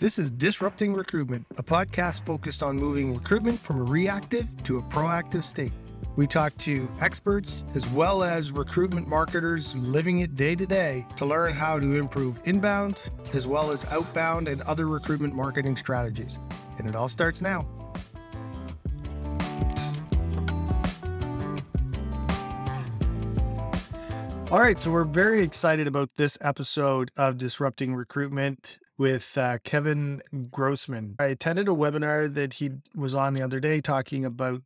This is Disrupting Recruitment, a podcast focused on moving recruitment from a reactive to a proactive state. We talk to experts as well as recruitment marketers living it day to day to learn how to improve inbound as well as outbound and other recruitment marketing strategies. And it all starts now. All right, so we're very excited about this episode of Disrupting Recruitment with uh, Kevin Grossman. I attended a webinar that he was on the other day talking about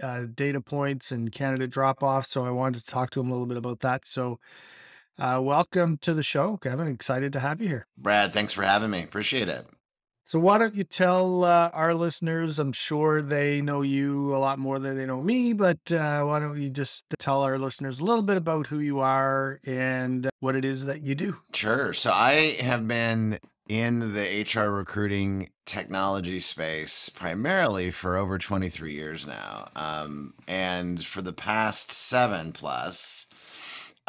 uh, data points and candidate drop off. So I wanted to talk to him a little bit about that. So, uh, welcome to the show, Kevin. Excited to have you here. Brad, thanks for having me. Appreciate it. So, why don't you tell uh, our listeners? I'm sure they know you a lot more than they know me, but uh, why don't you just tell our listeners a little bit about who you are and what it is that you do? Sure. So, I have been in the HR recruiting technology space primarily for over 23 years now. Um, and for the past seven plus,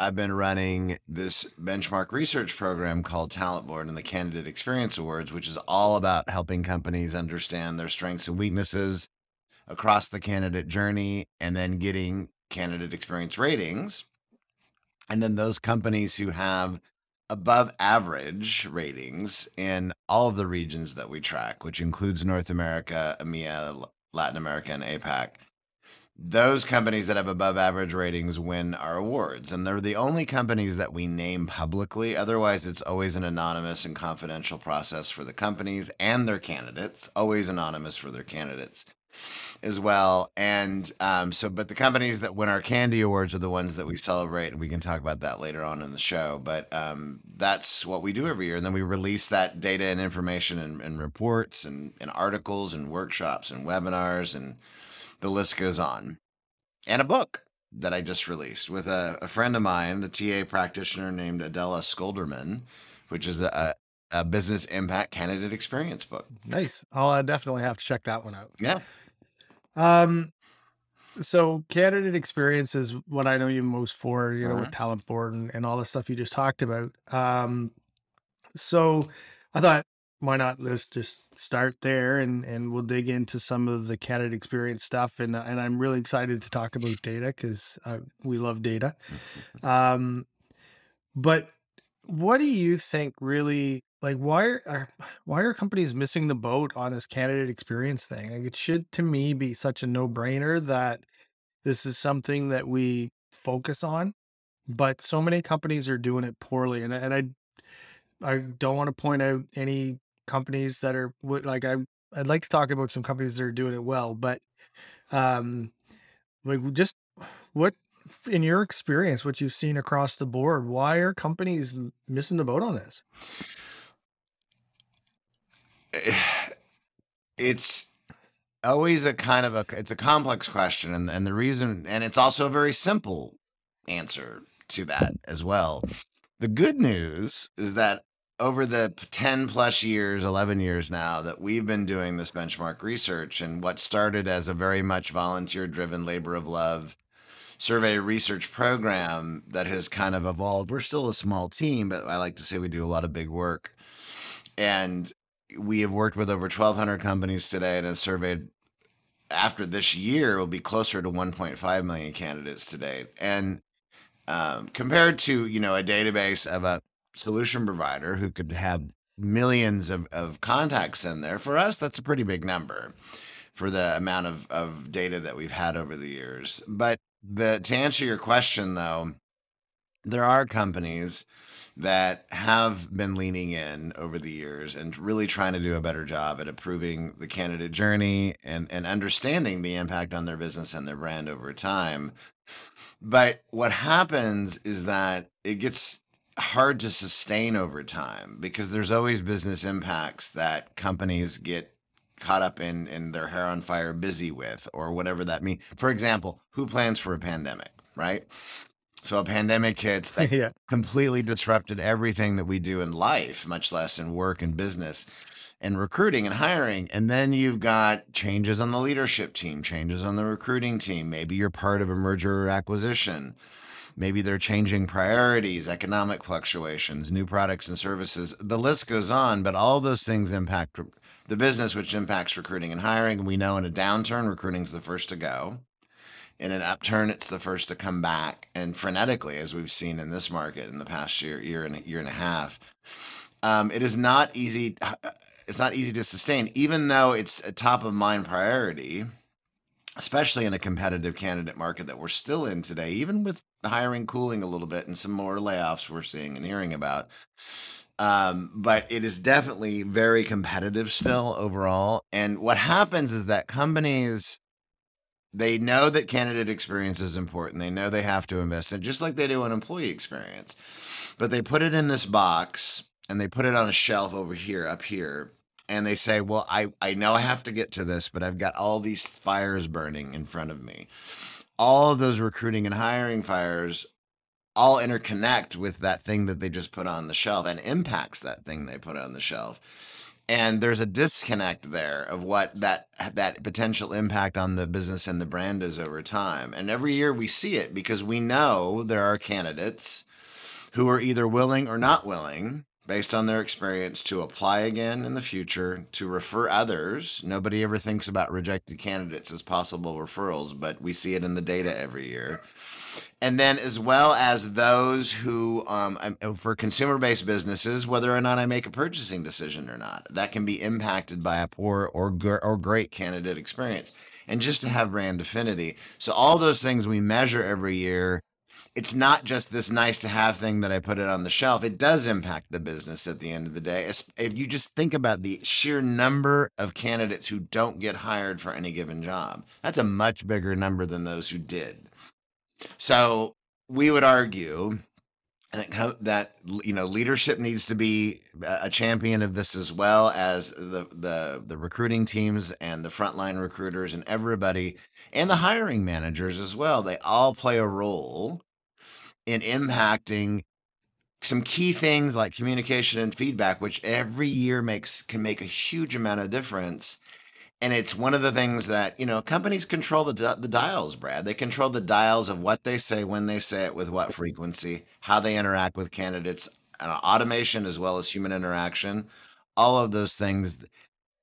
I've been running this benchmark research program called Talent Board and the Candidate Experience Awards, which is all about helping companies understand their strengths and weaknesses across the candidate journey and then getting candidate experience ratings. And then those companies who have above average ratings in all of the regions that we track, which includes North America, EMEA, Latin America, and APAC those companies that have above average ratings win our awards. And they're the only companies that we name publicly. Otherwise, it's always an anonymous and confidential process for the companies and their candidates, always anonymous for their candidates as well. And um, so, but the companies that win our CandE Awards are the ones that we celebrate, and we can talk about that later on in the show. But um, that's what we do every year. And then we release that data and information and, and reports and, and articles and workshops and webinars and the list goes on. And a book that I just released with a, a friend of mine, a TA practitioner named Adela Schoolderman, which is a, a business impact candidate experience book. Nice. I'll uh, definitely have to check that one out. Yeah. Um, so candidate experience is what I know you most for, you know, Uh-huh. with talent board and, and all the stuff you just talked about. Um, so I thought, why not let's just start there and and we'll dig into some of the candidate experience stuff and and I'm really excited to talk about data because uh, we love data. Um, but what do you think really like why are, are why are companies missing the boat on this candidate experience thing? Like it should to me be such a no-brainer that this is something that we focus on, but so many companies are doing it poorly and and I I don't want to point out any companies that are like I I'd like to talk about some companies that are doing it well, but um like just what in your experience what you've seen across the board why are companies missing the boat on this it's always a kind of a it's a complex question and, and the reason and it's also a very simple answer to that as well. The good news is that over the 10 plus years 11 years now that we've been doing this benchmark research and what started as a very much volunteer driven labor of love survey research program that has kind of evolved we're still a small team but i like to say we do a lot of big work. And we have worked with over 1200 companies today and have surveyed after this year will be closer to 1.5 million candidates today. And um, compared to you know a database of a solution provider who could have millions of, of contacts in there for us that's a pretty big number for the amount of, of data that we've had over the years. But the to answer your question though there are companies that have been leaning in over the years and really trying to do a better job at improving the candidate journey and, and understanding the impact on their business and their brand over time. But what happens is that it gets hard to sustain over time because there's always business impacts that companies get caught up in in their hair on fire busy with or whatever that means. For example, who plans for a pandemic, right? So a pandemic hits that yeah completely disrupted everything that we do in life, much less in work and business and recruiting and hiring. And then you've got changes on the leadership team, changes on the recruiting team. Maybe you're part of a merger or acquisition. maybe they're changing priorities, economic fluctuations, new products and services. The list goes on, but all those things impact the business, which impacts recruiting and hiring. And we know in a downturn, recruiting is the first to go. In an upturn, it's the first to come back, and frenetically, as we've seen in this market in the past year, year and a year and a half. Um, it is not easy. It's not easy to sustain, even though it's a top of mind priority especially in a competitive candidate market that we're still in today, even with hiring cooling a little bit and some more layoffs we're seeing and hearing about. Um, but it is definitely very competitive still overall. And what happens is that companies they know that candidate experience is important. They know they have to invest in it, just like they do in employee experience. But they put it in this box and they put it on a shelf over here, up here and they say, "Well, I I know I have to get to this, but I've got all these fires burning in front of me." All of those recruiting and hiring fires all interconnect with that thing that they just put on the shelf and impacts that thing they put on the shelf. And there's a disconnect there of what that that potential impact on the business and the brand is over time. And every year we see it because we know there are candidates who are either willing or not willing based on their experience to apply again in the future, to refer others. Nobody ever thinks about rejected candidates as possible referrals, but we see it in the data every year. And then, as well as those who, um, uh, for consumer based businesses, whether or not I make a purchasing decision or not, that can be impacted by a poor or, or great candidate experience. And just to have brand affinity. So, all those things we measure every year it's not just this nice to have thing that I put it on the shelf. It does impact the business at the end of the day. If you just think about the sheer number of candidates who don't get hired for any given job, that's a much bigger number than those who did. So we would argue that you know leadership needs to be a champion of this as well as the the the recruiting teams and the frontline recruiters and everybody and the hiring managers as well they all play a role in impacting some key things like communication and feedback, which every year makes can make a huge amount of difference. And it's one of the things that you know companies control the the dials, Brad. They control the dials of what they say, when they say it, with what frequency, how they interact with candidates, uh, automation as well as human interaction. All of those things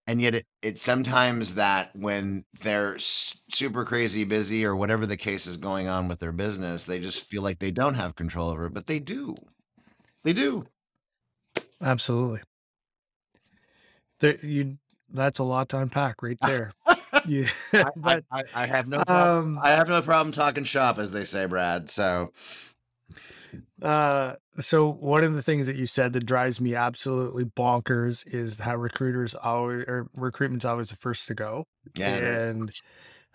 and yet it, it's sometimes that when they're super crazy busy or whatever the case is going on with their business they just feel like they don't have control over it but they do. They do. Absolutely. There, you that's a lot to unpack right there. You, but I, I, I, have no problem, um, I have no problem talking shop as they say Brad so uh, so one of the things that you said that drives me absolutely bonkers is how recruiters always or recruitment's always the first to go. Yeah. And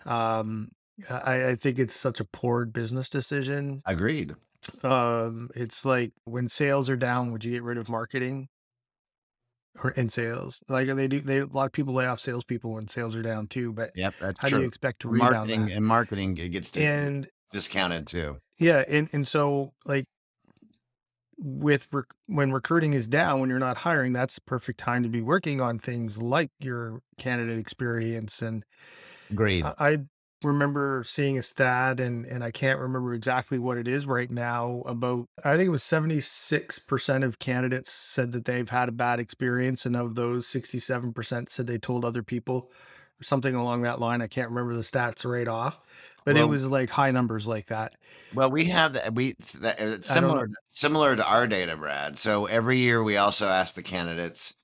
um I, I think it's such a poor business decision. Agreed. Um, it's like when sales are down, would you get rid of marketing or in sales? Like they do, they a lot of people lay off salespeople when sales are down too. But yep, that's how true. do you expect to rebound marketing that? and marketing it gets to and discounted too. Yeah, and and so like with rec- when recruiting is down, when you're not hiring, that's the perfect time to be working on things like your candidate experience. And Agreed. I, I remember seeing a stat, and and I can't remember exactly what it is right now. About I think it was 76 percent of candidates said that they've had a bad experience, and of those, 67 percent said they told other people, or something along that line. I can't remember the stats right off but well, it was like high numbers like that. Well, we have that. We that, uh, similar similar to our data, Brad. So every year we also ask the candidates,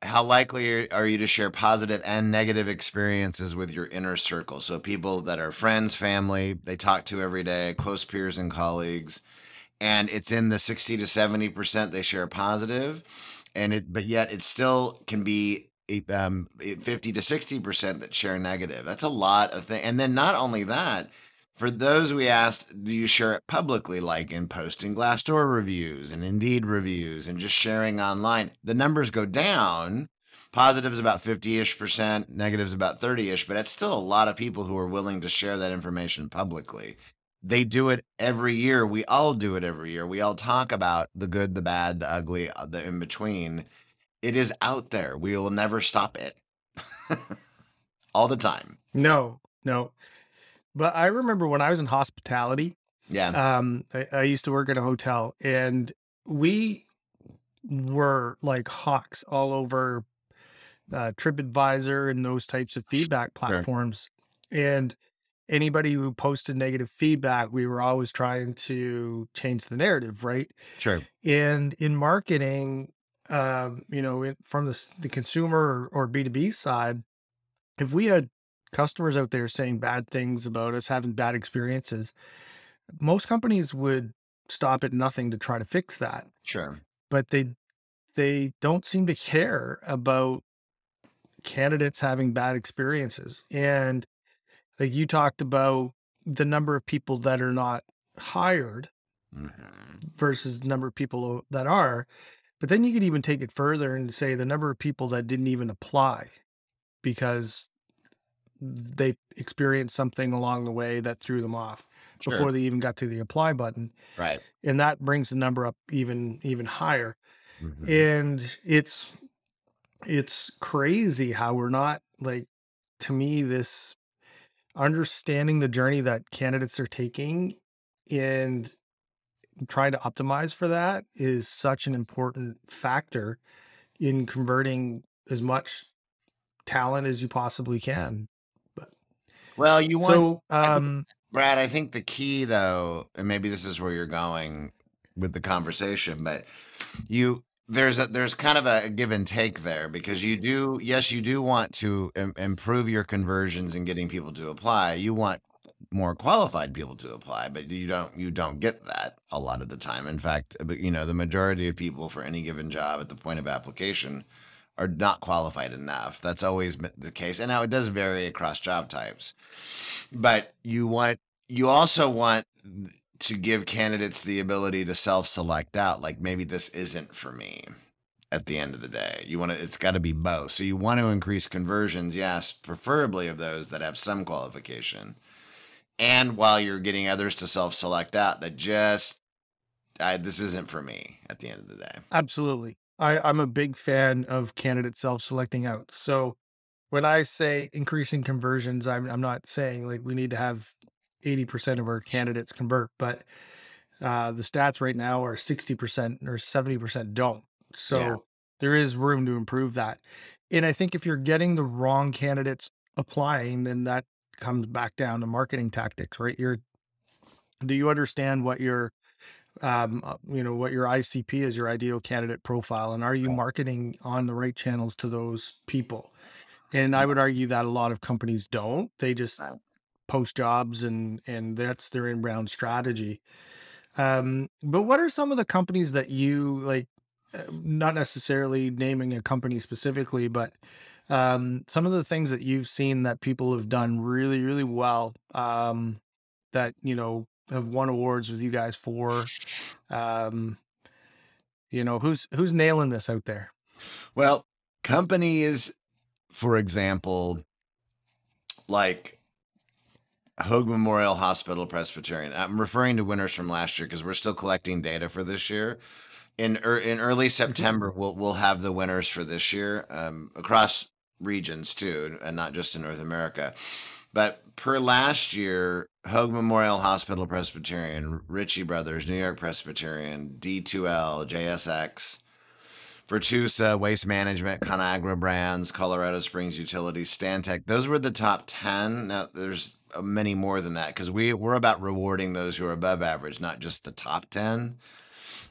how likely are you to share positive and negative experiences with your inner circle? So people that are friends, family, they talk to every day, close peers and colleagues, and it's in the sixty to seventy percent they share positive, and it but yet it still can be um, 50 to 60% that share negative. That's a lot of things. And then not only that, for those we asked, do you share it publicly, like in posting Glassdoor reviews and Indeed reviews and just sharing online? The numbers go down. Positives about 50 ish percent, negatives about 30 ish, but it's still a lot of people who are willing to share that information publicly. They do it every year. We all do it every year. We all talk about the good, the bad, the ugly, uh, the in between it is out there. We will never stop it. All the time. No, no. But I remember when I was in hospitality, Yeah. Um, I, I used to work at a hotel, and we were like hawks all over uh, TripAdvisor and those types of feedback Sure. platforms. And anybody who posted negative feedback, we were always trying to change the narrative, right? Sure. And in marketing, um, you know, from the, the consumer or, or B2B side, if we had customers out there saying bad things about us, having bad experiences, most companies would stop at nothing to try to fix that. Sure. But they they don't seem to care about candidates having bad experiences. And like you talked about the number of people that are not hired hmm versus the number of people that are. But then you could even take it further and say the number of people that didn't even apply because they experienced something along the way that threw them off Sure. before they even got to the apply button. Right. And that brings the number up even even higher. Mhm. And it's it's crazy how we're not like to me this understanding the journey that candidates are taking and trying to optimize for that is such an important factor in converting as much talent as you possibly can. But Well, you want so um Brad, I think the key though, and maybe this is where you're going with the conversation, but you there's a there's kind of a give and take there because you do yes you do want to Im- improve your conversions and getting people to apply you want more qualified people to apply but you don't you don't get that a lot of the time. In fact uh, but you know the majority of people for any given job at the point of application are not qualified enough. That's always the case. And now it does vary across job types. But you want you also want to give candidates the ability to self-select out like maybe this isn't for me at the end of the day. You want to it's got to be both. So you want to increase conversions yes preferably of those that have some qualification and while you're getting others to self-select out that just I, this isn't for me at the end of the day absolutely. I, I'm a big fan of candidate self-selecting out. So when I say increasing conversions, I'm I'm not saying like we need to have 80% of our candidates convert, but uh, the stats right now are 60% or 70% don't. yeah So there is room to improve that. And I think if you're getting the wrong candidates applying, then that comes back down to marketing tactics, right? You're do you understand what your um uh, you know what your ICP is your ideal candidate profile and are you marketing on the right channels to those people? And I would argue that a lot of companies don't. They just post jobs and and that's their inbound strategy. Um but what are some of the companies that you like uh, not necessarily naming a company specifically but um some of the things that you've seen that people have done really really well um that you know have won awards with you guys for um you know who's who's nailing this out there well companies for example like Hoag Memorial Hospital Presbyterian. I'm referring to winners from last year because we're still collecting data for this year. In er, in early Mhm. September, we'll we'll have the winners for this year um, across regions too, and not just in North America. But per last year, Hoag Memorial Hospital Presbyterian, Ritchie Brothers, New York Presbyterian, D2L, JSX, Virtusa, Waste Management, Conagra Brands, Colorado Springs Utilities, Stantec. Those were the top 10. Now, there's uh, many more than that because we, we're about rewarding those who are above average, not just the top 10.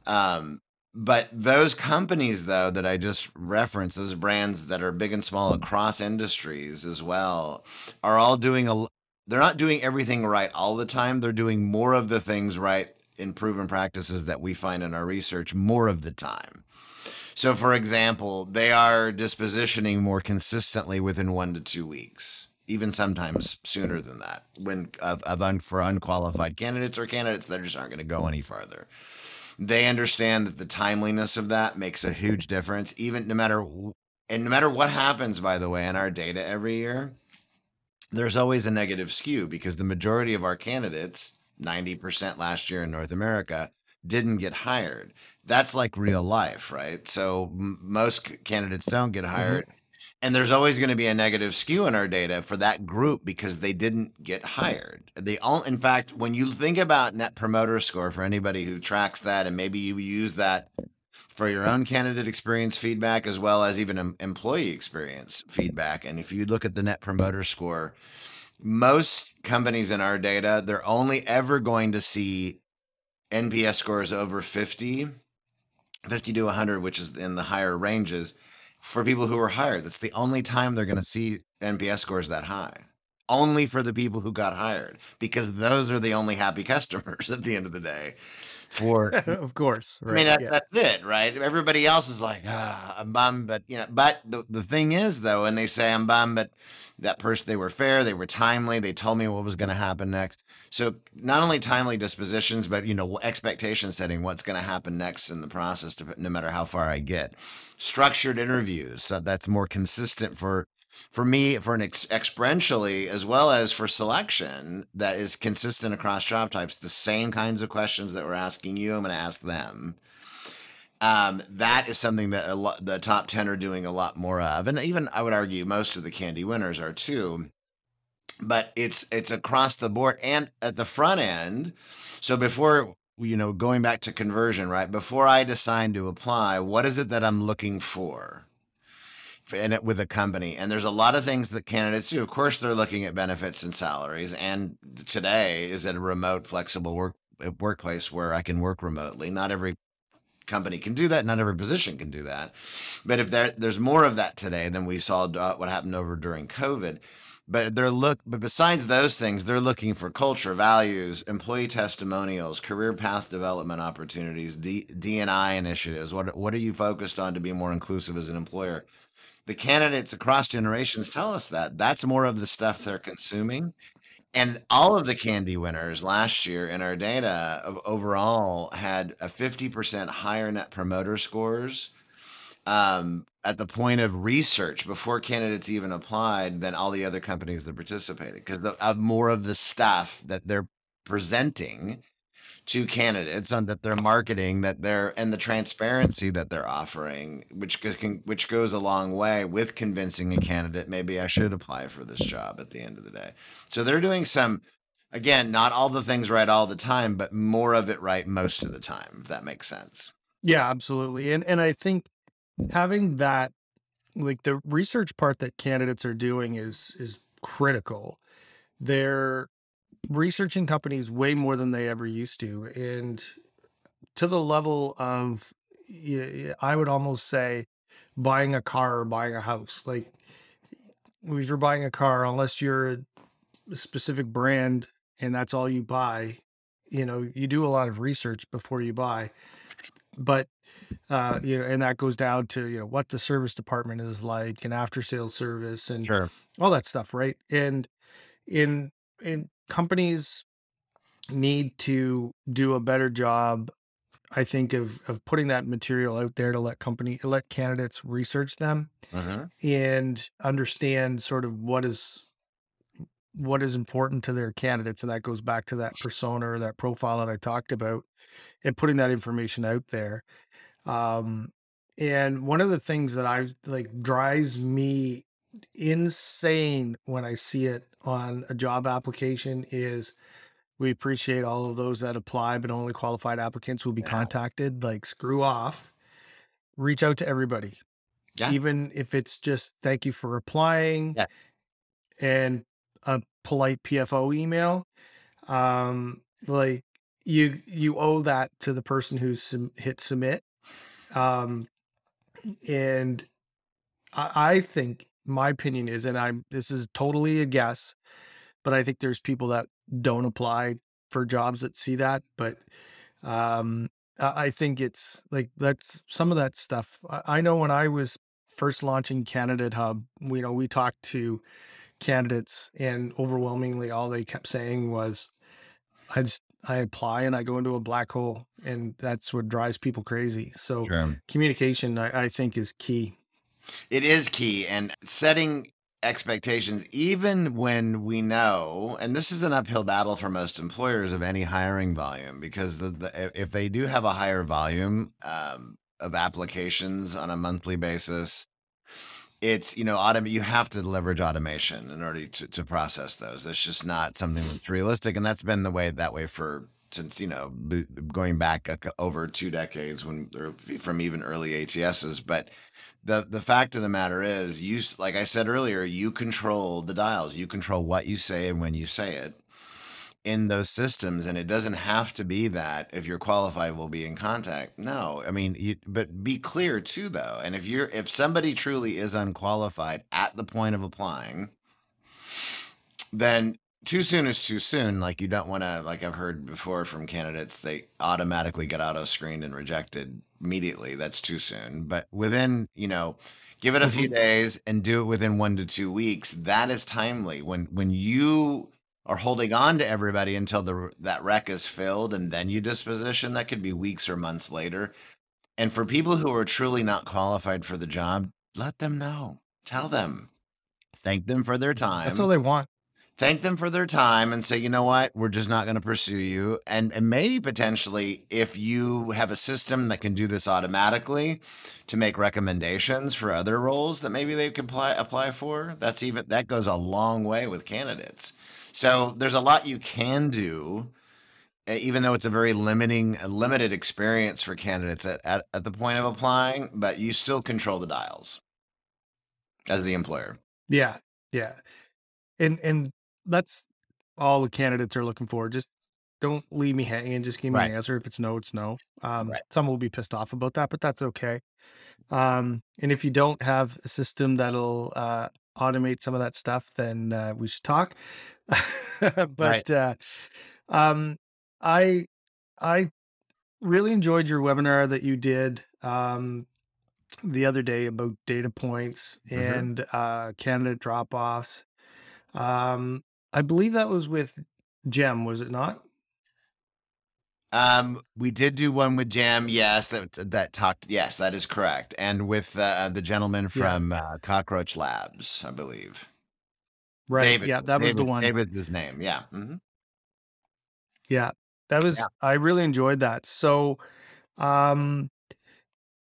Um, but those companies, though, that I just referenced, those brands that are big and small across industries as well, are all doing a They're not doing everything right all the time. They're doing more of the things right in proven practices that we find in our research more of the time. So, for example, they are dispositioning more consistently within one to two weeks, even sometimes sooner than that, when of, of un, for unqualified candidates or candidates that just aren't going to go any farther. They understand that the timeliness of that makes a huge difference, even no matter and no matter what happens. By the way, in our data every year, there's always a negative skew because the majority of our candidates, 90% last year in North America, didn't get hired. That's like real life, right? So m- most candidates don't get hmm hired. And there's always going to be a negative skew in our data for that group because they didn't get hired. They all, in fact, when you think about net promoter score for anybody who tracks that, and maybe you use that for your own candidate experience feedback as well as even employee experience feedback. And if you look at the net promoter score, most companies in our data, they're only ever going to see NPS scores over 50, 50 to 100, which is in the higher ranges for people who were hired. That's the only time they're going to see NPS scores that high. Only for the people who got hired, because those are the only happy customers at the end of the day. For of course, right, I mean that, yeah. that's it, right? Everybody else is like, ah, I'm bummed, but you know. But the the thing is, though, and they say I'm bummed, but that person they were fair, they were timely, they told me what was going to happen next. So not only timely dispositions, but you know expectation setting, what's going to happen next in the process, to, no matter how far I get. Structured interviews, so that's more consistent for for me for an ex- experientially as well as for selection that is consistent across job types. The same kinds of questions that we're asking you, I'm going to ask them. Um, that is something that a lot, the top 10 are doing a lot more of. And even I would argue most of the CandE winners are too but it's it's across the board and at the front end. So before you know, going back to conversion, right? Before I decide to apply, what is it that I'm looking for? it with a company. And there's a lot of things that candidates do. Of course, they're looking at benefits and salaries. And today is a remote, flexible work workplace where I can work remotely. Not every company can do that. Not every position can do that. But if there, there's more of that today than we saw uh, what happened over during COVID, but they're look but besides those things they're looking for culture values employee testimonials career path development opportunities D, d&i initiatives. What, what are you focused on to be more inclusive as an employer? The candidates across generations tell us that. That's more of the stuff they're consuming. And all of the CandE winners last year in our data overall had a 50% higher net promoter scores um, at the point of research before candidates even applied than all the other companies that participated because of more of the stuff that they're presenting to candidates on that they're marketing that they're and the transparency that they're offering which can which goes a long way with convincing a candidate maybe I should apply for this job at the end of the day. So they're doing some again not all the things right all the time but more of it right most of the time if that makes sense. Yeah, absolutely. And and I think having that like the research part that candidates are doing is is critical. They're researching companies way more than they ever used to and to the level of I would almost say buying a car or buying a house. Like if you're buying a car, unless you're a specific brand and that's all you buy, you know, you do a lot of research before you buy. But uh, you know, and that goes down to you know what the service department is like and after sales service and sure. all that stuff, right? And in in companies need to do a better job I think of of putting that material out there to let company let candidates research them uh-huh. and understand sort of what is what is important to their candidates and that goes back to that persona or that profile that I talked about and putting that information out there um, and one of the things that I like drives me insane when I see it on a job application is we appreciate all of those that apply, but only qualified applicants will be yeah. contacted. Like, screw off. Reach out to everybody. Yeah. Even if it's just thank you for applying yeah. and a polite PFO email. Um, like you you owe that to the person who's sum- hit submit um, and I, I think my opinion is, and I'm this is totally a guess, but I think there's people that don't apply for jobs that see that. But um, I think it's like that's some of that stuff. I, I know when I was first launching Candidate Hub, you know, we talked to candidates, and overwhelmingly, all they kept saying was, "I just I apply and I go into a black hole, and that's what drives people crazy. So sure. communication, I, I think, is key. It is key, and setting expectations, even when we know, and this is an uphill battle for most employers of any hiring volume, because the, the if they do have a higher volume um, of applications on a monthly basis, it's you know autom- you have to leverage automation in order to, to process those. That's just not something that's realistic and that's been the way that way for since you know going back over two decades when from even early ATSs but the the fact of the matter is you like I said earlier you control the dials. You control what you say and when you say it in those systems and it doesn't have to be that if you're qualified we'll be in contact. No i mean you, but be clear too though and if you're if somebody truly is unqualified at the point of applying then too soon is too soon. Like you don't want to like i've heard before from candidates they automatically get auto screened and rejected immediately. That's too soon. But within you know give it a few Mhm. days and do it within one to two weeks. That is timely. When when you are holding on to everybody until the that rec is filled and then you disposition that could be weeks or months later and for people who are truly not qualified for the job let them know tell them thank them for their time That's all they want. thank them for their time and say, you know what, we're just not going to pursue you. And, and maybe potentially, if you have a system that can do this automatically to make recommendations for other roles that maybe they could apply, apply for, that's even that goes a long way with candidates. So there's a lot you can do, even though it's a very limiting, a limited experience for candidates at, at, at the point of applying, but you still control the dials as the employer. Yeah, yeah, and and that's all the candidates are looking for. Just don't leave me hanging. Just give me Right. an answer. If it's no, it's no. Um, Right. Some will be pissed off about that, but that's okay. Um, and if you don't have a system that'll uh, automate some of that stuff, then uh, we should talk. but uh, um, I I really enjoyed your webinar that you did um, the other day about data points Mhm. and uh, candidate drop offs. Um, I believe that was with Gem, was it not? Um, we did do one with Gem, yes, that that talked. Yes, that is correct, and with uh, the gentleman Yeah. from uh, Cockroach Labs, I believe. Right. David. Yeah, that was the one. David's his name. Yeah. hmm Yeah, that was. Yeah. I really enjoyed that. So, um,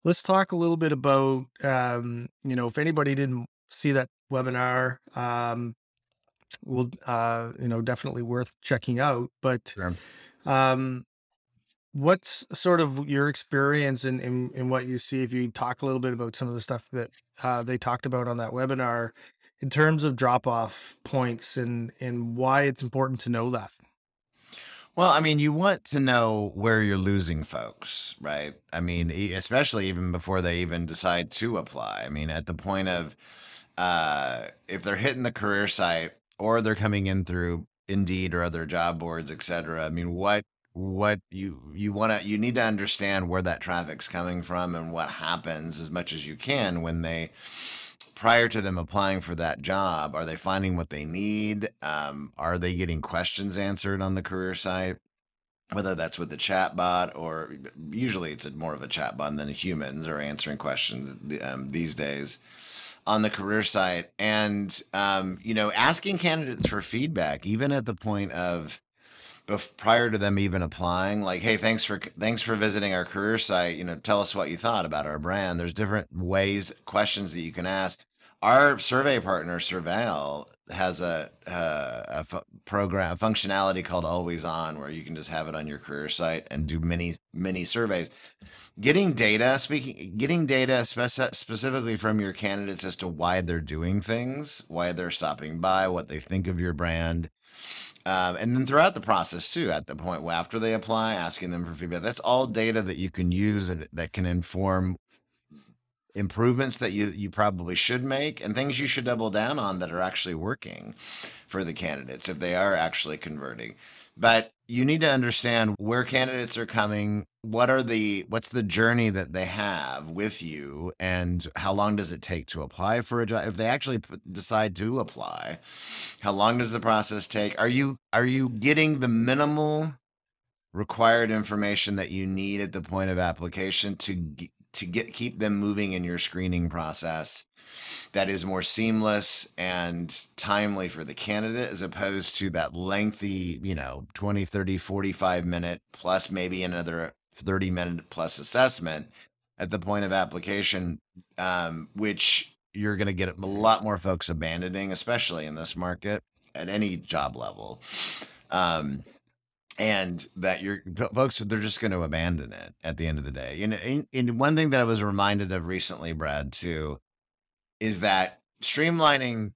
let's talk a little bit about, um, you know, if anybody didn't see that webinar, um, will, uh, you know, definitely worth checking out. But Sure. um, what's sort of your experience in, in in what you see? If you talk a little bit about some of the stuff that uh, they talked about on that webinar, in terms of drop off points and and why it's important to know that. Well, I mean, you want to know where you're losing folks, right? I mean, especially even before they even decide to apply. I mean, at the point of uh, if they're hitting the career site or they're coming in through Indeed or other job boards, et cetera. I mean, what what you you want to you need to understand where that traffic's coming from and what happens as much as you can when they prior to them applying for that job are they finding what they need? Um, are they getting questions answered on the career site? Whether that's with the chat bot or usually it's a, more of a chat bot than humans are answering questions um, these days on the career site. And um, you know asking candidates for feedback even at the point of prior to them even applying like hey thanks for thanks for visiting our career site. You know tell us what you thought about our brand. There's different ways questions that you can ask. Our survey partner Survale has a, uh, a program functionality called always on where you can just have it on your career site and do many many surveys. Getting data speaking getting data speci- specifically from your candidates as to why they're doing things why they're stopping by what they think of your brand um, and then throughout the process too at the point where after they apply asking them for feedback that's all data that you can use that, that can inform improvements that you you probably should make and things you should double down on that are actually working for the candidates if they are actually converting. But you need to understand where candidates are coming what are the what's the journey that they have with you and how long does it take to apply for a job? If they actually decide to apply how long does the process take? Are you are you getting the minimal required information that you need at the point of application to to get keep them moving in your screening process that is more seamless and timely for the candidate as opposed to that lengthy you know 20 30 45 minute plus maybe another 30 minute plus assessment at the point of application um, which you're going to get a lot more folks abandoning, especially in this market at any job level. Um, and that you're folks they're just going to abandon it at the end of the day. And, and one thing that I was reminded of recently, Brad, too, is that streamlining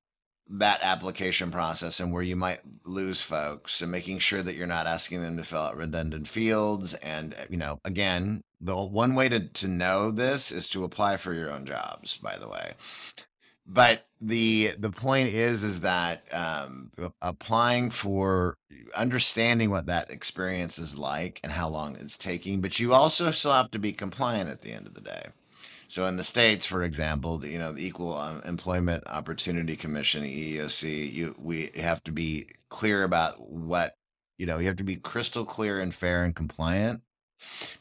that application process and where you might lose folks and making sure that you're not asking them to fill out redundant fields. And you know again the one way to, to know this is to apply for your own jobs by the way. But the the point is is that um, applying for understanding what that experience is like and how long it's taking but you also still have to be compliant at the end of the day so in the states for example the, you know the equal um, employment opportunity commission eeoc you we have to be clear about what you know you have to be crystal clear and fair and compliant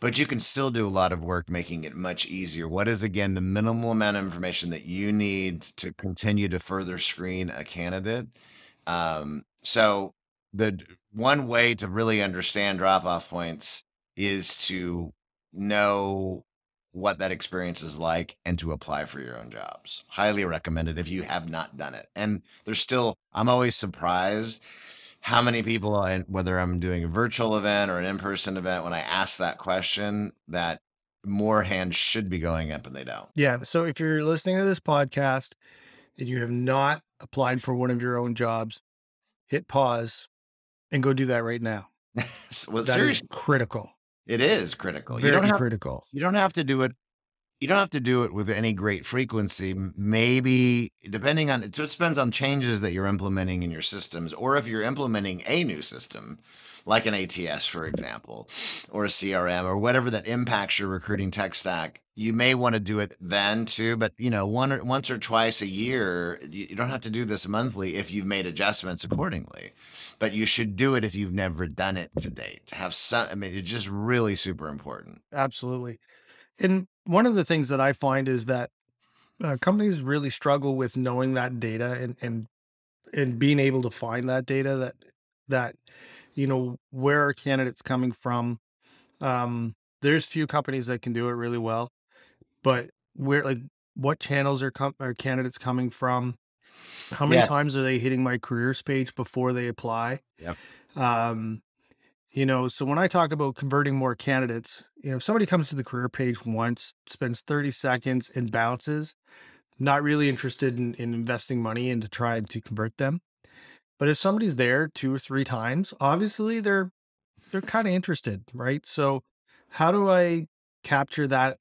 but you can still do a lot of work making it much easier. What is, again, the minimal amount of information that you need to continue to further screen a candidate? Um, so, the one way to really understand drop off points is to know what that experience is like and to apply for your own jobs. Highly recommended if you have not done it. And there's still, I'm always surprised how many people, and whether I'm doing a virtual event or an in person event, when I ask that question, that more hands should be going up and they don't. Yeah. So if you're listening to this podcast and you have not applied for one of your own jobs, hit pause and go do that right now. well, that seriously, is critical. It is critical. Very you don't have, critical. You don't have to do it you don't have to do it with any great frequency. Maybe depending on it just depends on changes that you're implementing in your systems, or if you're implementing a new system, like an ATS, for example, or a CRM, or whatever that impacts your recruiting tech stack. You may want to do it then too, but you know, one or once or twice a year, you, you don't have to do this monthly if you've made adjustments accordingly. But you should do it if you've never done it to date. To have some, I mean, it's just really super important. Absolutely. And one of the things that I find is that uh, companies really struggle with knowing that data and and and being able to find that data that that you know where are candidates coming from. Um, there's few companies that can do it really well, but where like what channels are com- are candidates coming from? How many yeah. times are they hitting my careers page before they apply? Yeah. Um, you know, so when I talk about converting more candidates, you know, if somebody comes to the career page once, spends 30 seconds and bounces, not really interested in, in investing money into trying to convert them. But if somebody's there two or three times, obviously they're they're kind of interested, right? So how do I capture that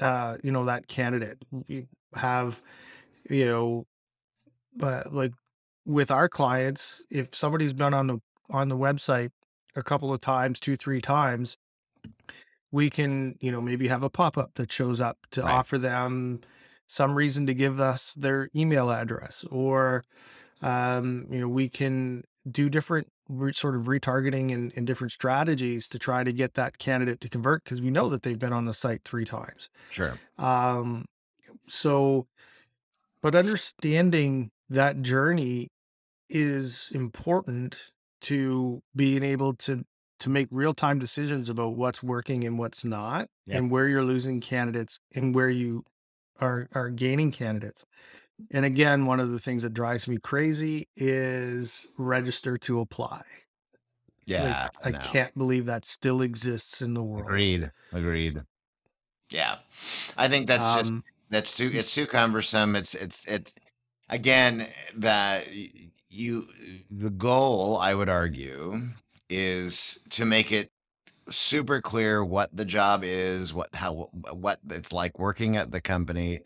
uh, you know, that candidate? We have, you know, but like with our clients, if somebody's been on the on the website a couple of times, two, three times, we can, you know, maybe have a pop up that shows up to right. offer them some reason to give us their email address, or, um, you know, we can do different re- sort of retargeting and, and different strategies to try to get that candidate to convert because we know that they've been on the site three times. Sure. Um, so, but understanding that journey is important to being able to to make real time decisions about what's working and what's not and where you're losing candidates and where you are are gaining candidates and again one of the things that drives me crazy is register to apply. Yeah like, i no. can't believe that still exists in the world. Agreed agreed. Yeah i think that's um, just that's too it's too cumbersome it's it's it's again that you the goal i would argue is to make it super clear what the job is what how what it's like working at the company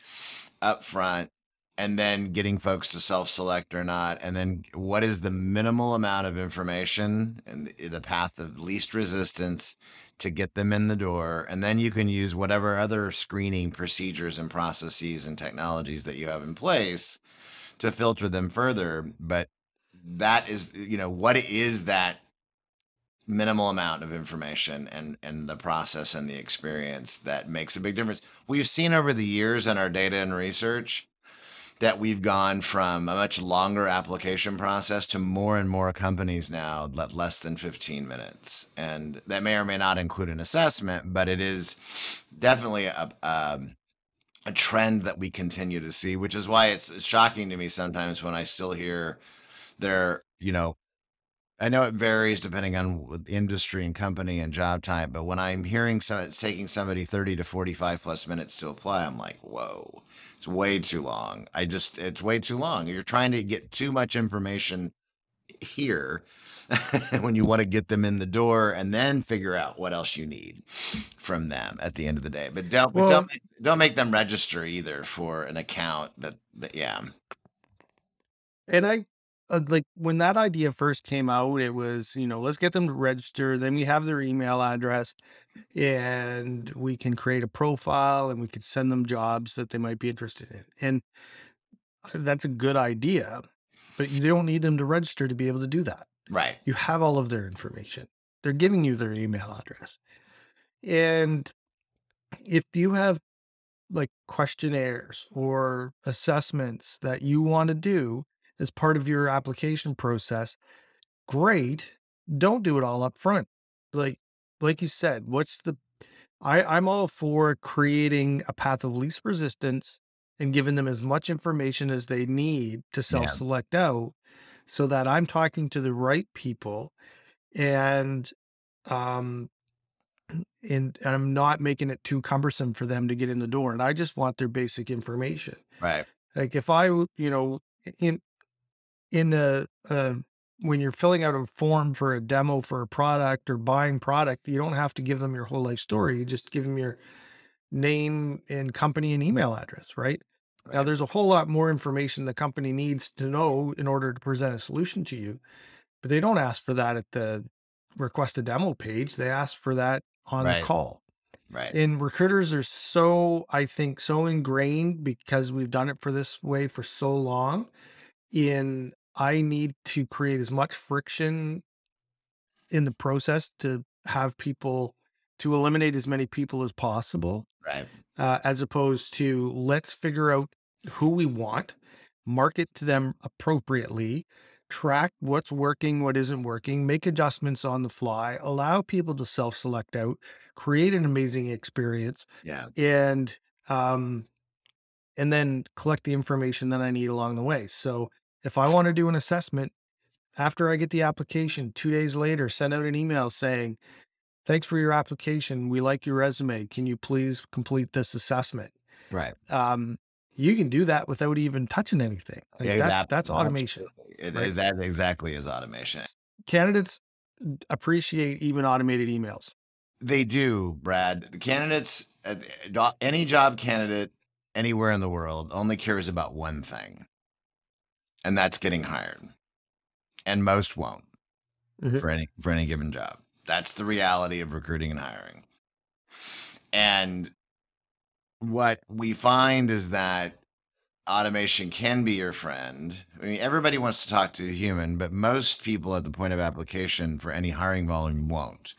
up front and then getting folks to self-select or not and then what is the minimal amount of information and the, path of least resistance to get them in the door? And then you can use whatever other screening procedures and processes and technologies that you have in place to filter them further. But that is you know what is that minimal amount of information and and the process and the experience that makes a big difference? We've seen over the years in our data and research that we've gone from a much longer application process to more and more companies now let less than 15 minutes. And that may or may not include an assessment but it is definitely a, um, a trend that we continue to see, which is why it's shocking to me sometimes when I still hear there, you know, I know it varies depending on industry and company and job type, but when I'm hearing some, it's taking somebody 30 to 45 plus minutes to apply, I'm like, whoa, it's way too long. I just, it's way too long. You're trying to get too much information here when you want to get them in the door and then figure out what else you need from them at the end of the day. But don't, well, don't, don't make them register either for an account that, that yeah. And I, uh, like when that idea first came out, it was, you know, let's get them to register. Then we have their email address and we can create a profile and we can send them jobs that they might be interested in. And uh, that's a good idea, but you don't need them to register to be able to do that. Right. You have all of their information. They're giving you their email address. And if you have like questionnaires or assessments that you want to do, as part of your application process, great. Don't do it all up front. Like like you said, what's the I, I'm all for creating a path of least resistance and giving them as much information as they need to self-select yeah. out so that I'm talking to the right people and um and, and I'm not making it too cumbersome for them to get in the door. And I just want their basic information. Right. Like if I, you know, in in a, a uh, when you're filling out a form for a demo for a product or buying product, you don't have to give them your whole life story. You just give them your name and company and email address, right? right? Now, there's a whole lot more information the company needs to know in order to present a solution to you, but they don't ask for that at the request a demo page. They ask for that on right. the call. Right. And recruiters are so, I think, so ingrained because we've done it for this way for so long in I need to create as much friction in the process to have people to eliminate as many people as possible. Right. Uh, as opposed to let's figure out who we want, market to them appropriately, track what's working, what isn't working, make adjustments on the fly, allow people to self select out, create an amazing experience. Yeah. And, um, and then collect the information that I need along the way. So if I want to do an assessment after I get the application, two days later, send out an email saying, Thanks for your application. We like your resume. Can you please complete this assessment? Right. Um, you can do that without even touching anything. Like yeah, that, that, that's automation. It, right? That exactly is automation. Candidates appreciate even automated emails. They do, Brad. The candidates, uh, any job candidate anywhere in the world only cares about one thing and that's getting hired. And most won't mm-hmm. for any for any given job. That's the reality of recruiting and hiring. And what we find is that automation can be your friend. I mean, everybody wants to talk to a human, but most people at the point of application for any hiring volume won't.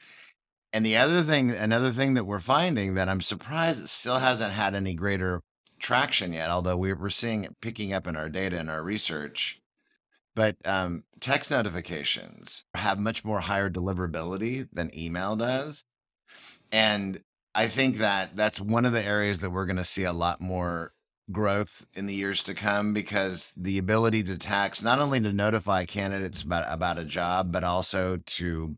And the other thing, another thing that we're finding that I'm surprised it still hasn't had any greater traction yet, although we're seeing it picking up in our data and our research. But um, text notifications have much more higher deliverability than email does. And I think that that's one of the areas that we're going to see a lot more growth in the years to come because the ability to tax not only to notify candidates about about a job but also to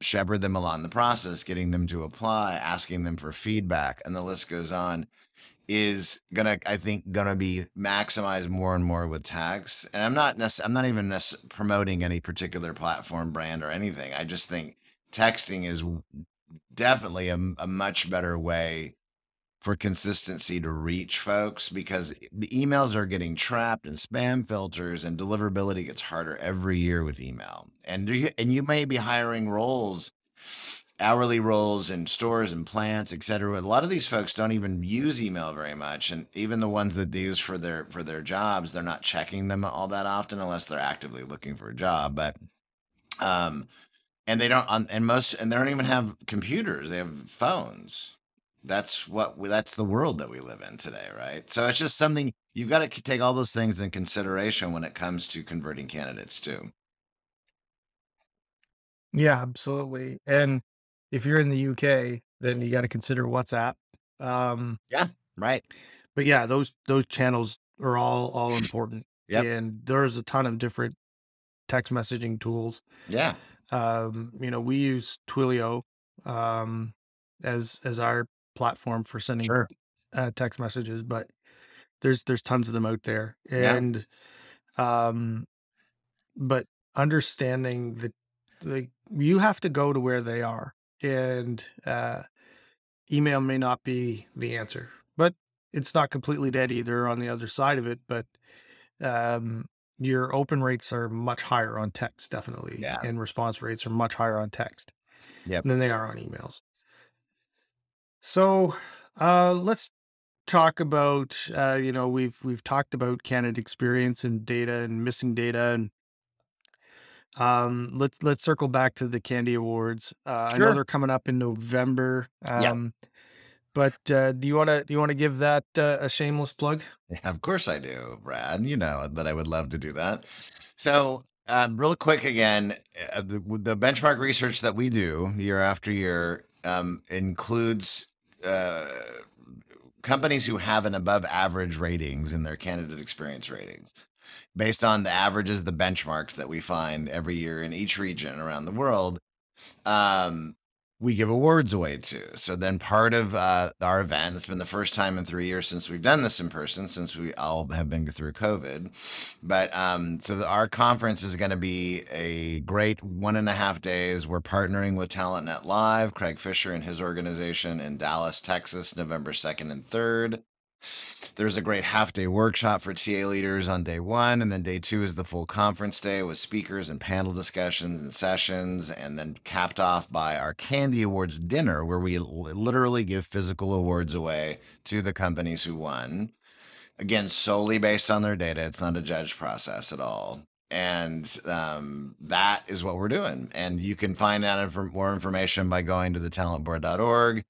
shepherd them along the process getting them to apply asking them for feedback and the list goes on is gonna i think gonna be maximized more and more with tax and i'm not necess- i'm not even necess- promoting any particular platform brand or anything i just think texting is definitely a, a much better way for consistency to reach folks because the emails are getting trapped in spam filters and deliverability gets harder every year with email and you, and you may be hiring roles hourly roles in stores and plants, et cetera. A lot of these folks don't even use email very much, and even the ones that they use for their for their jobs, they're not checking them all that often unless they're actively looking for a job. But um, and they don't, and most, and they don't even have computers; they have phones. That's what we, that's the world that we live in today, right? So it's just something you've got to take all those things in consideration when it comes to converting candidates too. Yeah, absolutely. And if you're in the UK, then you got to consider WhatsApp. Um, yeah, Right. But yeah, those those channels are all all important. Yep. And there's a ton of different text messaging tools. Yeah. Um, you know, we use Twilio um, as as our platform for sending Sure. uh, text messages, but there's there's tons of them out there, Yeah. and um, but understanding the like you have to go to where they are, and uh, email may not be the answer, but it's not completely dead either on the other side of it. But um, your open rates are much higher on text, definitely, Yeah. and response rates are much higher on text Yep. than they are on emails. So uh, let's talk about uh, you know we've we've talked about candidate experience and data and missing data and um let's let's circle back to the CandE awards uh i know they're coming up in november um but uh do you want to do you want to give that uh, a shameless plug Yeah, of course I do, Brad. You know that I would love to do that. So, um, real quick again, uh, the, the benchmark research that we do year after year um, includes uh, companies who have an above average ratings in their candidate experience ratings based on the averages, the benchmarks that we find every year in each region around the world. Um, we give awards away too. So then part of uh, our event, it's been the first time in three years since we've done this in person, since we all have been through COVID. But um, so the, our conference is going to be a great one and a half days. We're partnering with TalentNet Live, Craig Fisher and his organization in Dallas, Texas, November 2nd and 3rd. There's a great half day workshop for TA leaders on day one. And then day two is the full conference day with speakers and panel discussions and sessions. And then capped off by our CandE Awards dinner, where we literally give physical awards away to the companies who won. Again, solely based on their data. It's not a judge process at all. And um, that is what we're doing. And you can find out infor- more information by going to the talentboard.org.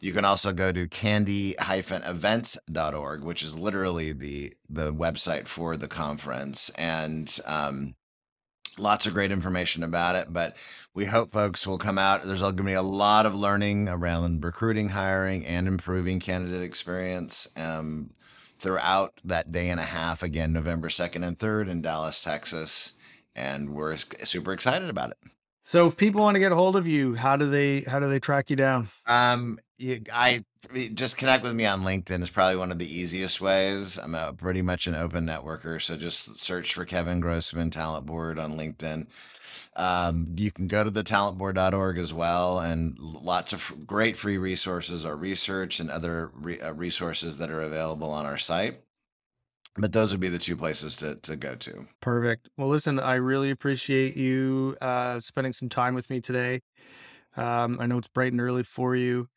You can also go to candy-events.org, which is literally the the website for the conference, and um, lots of great information about it. But we hope folks will come out. There's going to be a lot of learning around recruiting, hiring, and improving candidate experience um, throughout that day and a half. Again, November second and third in Dallas, Texas, and we're super excited about it. so if people want to get a hold of you how do they how do they track you down Um, you, I just connect with me on LinkedIn is probably one of the easiest ways. I'm a, pretty much an open networker, so just search for Kevin Grossman Talent Board on LinkedIn. Um, you can go to the talentboard.org as well, and lots of great free resources, our research and other re, uh, resources that are available on our site. But those would be the two places to to go to. perfect well listen i really appreciate you uh spending some time with me today um i know it's bright and early for you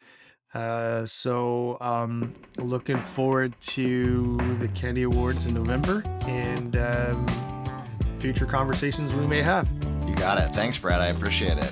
uh so um looking forward to the CandE awards in november and um future conversations we may have You got it. Thanks, Brad. I appreciate it.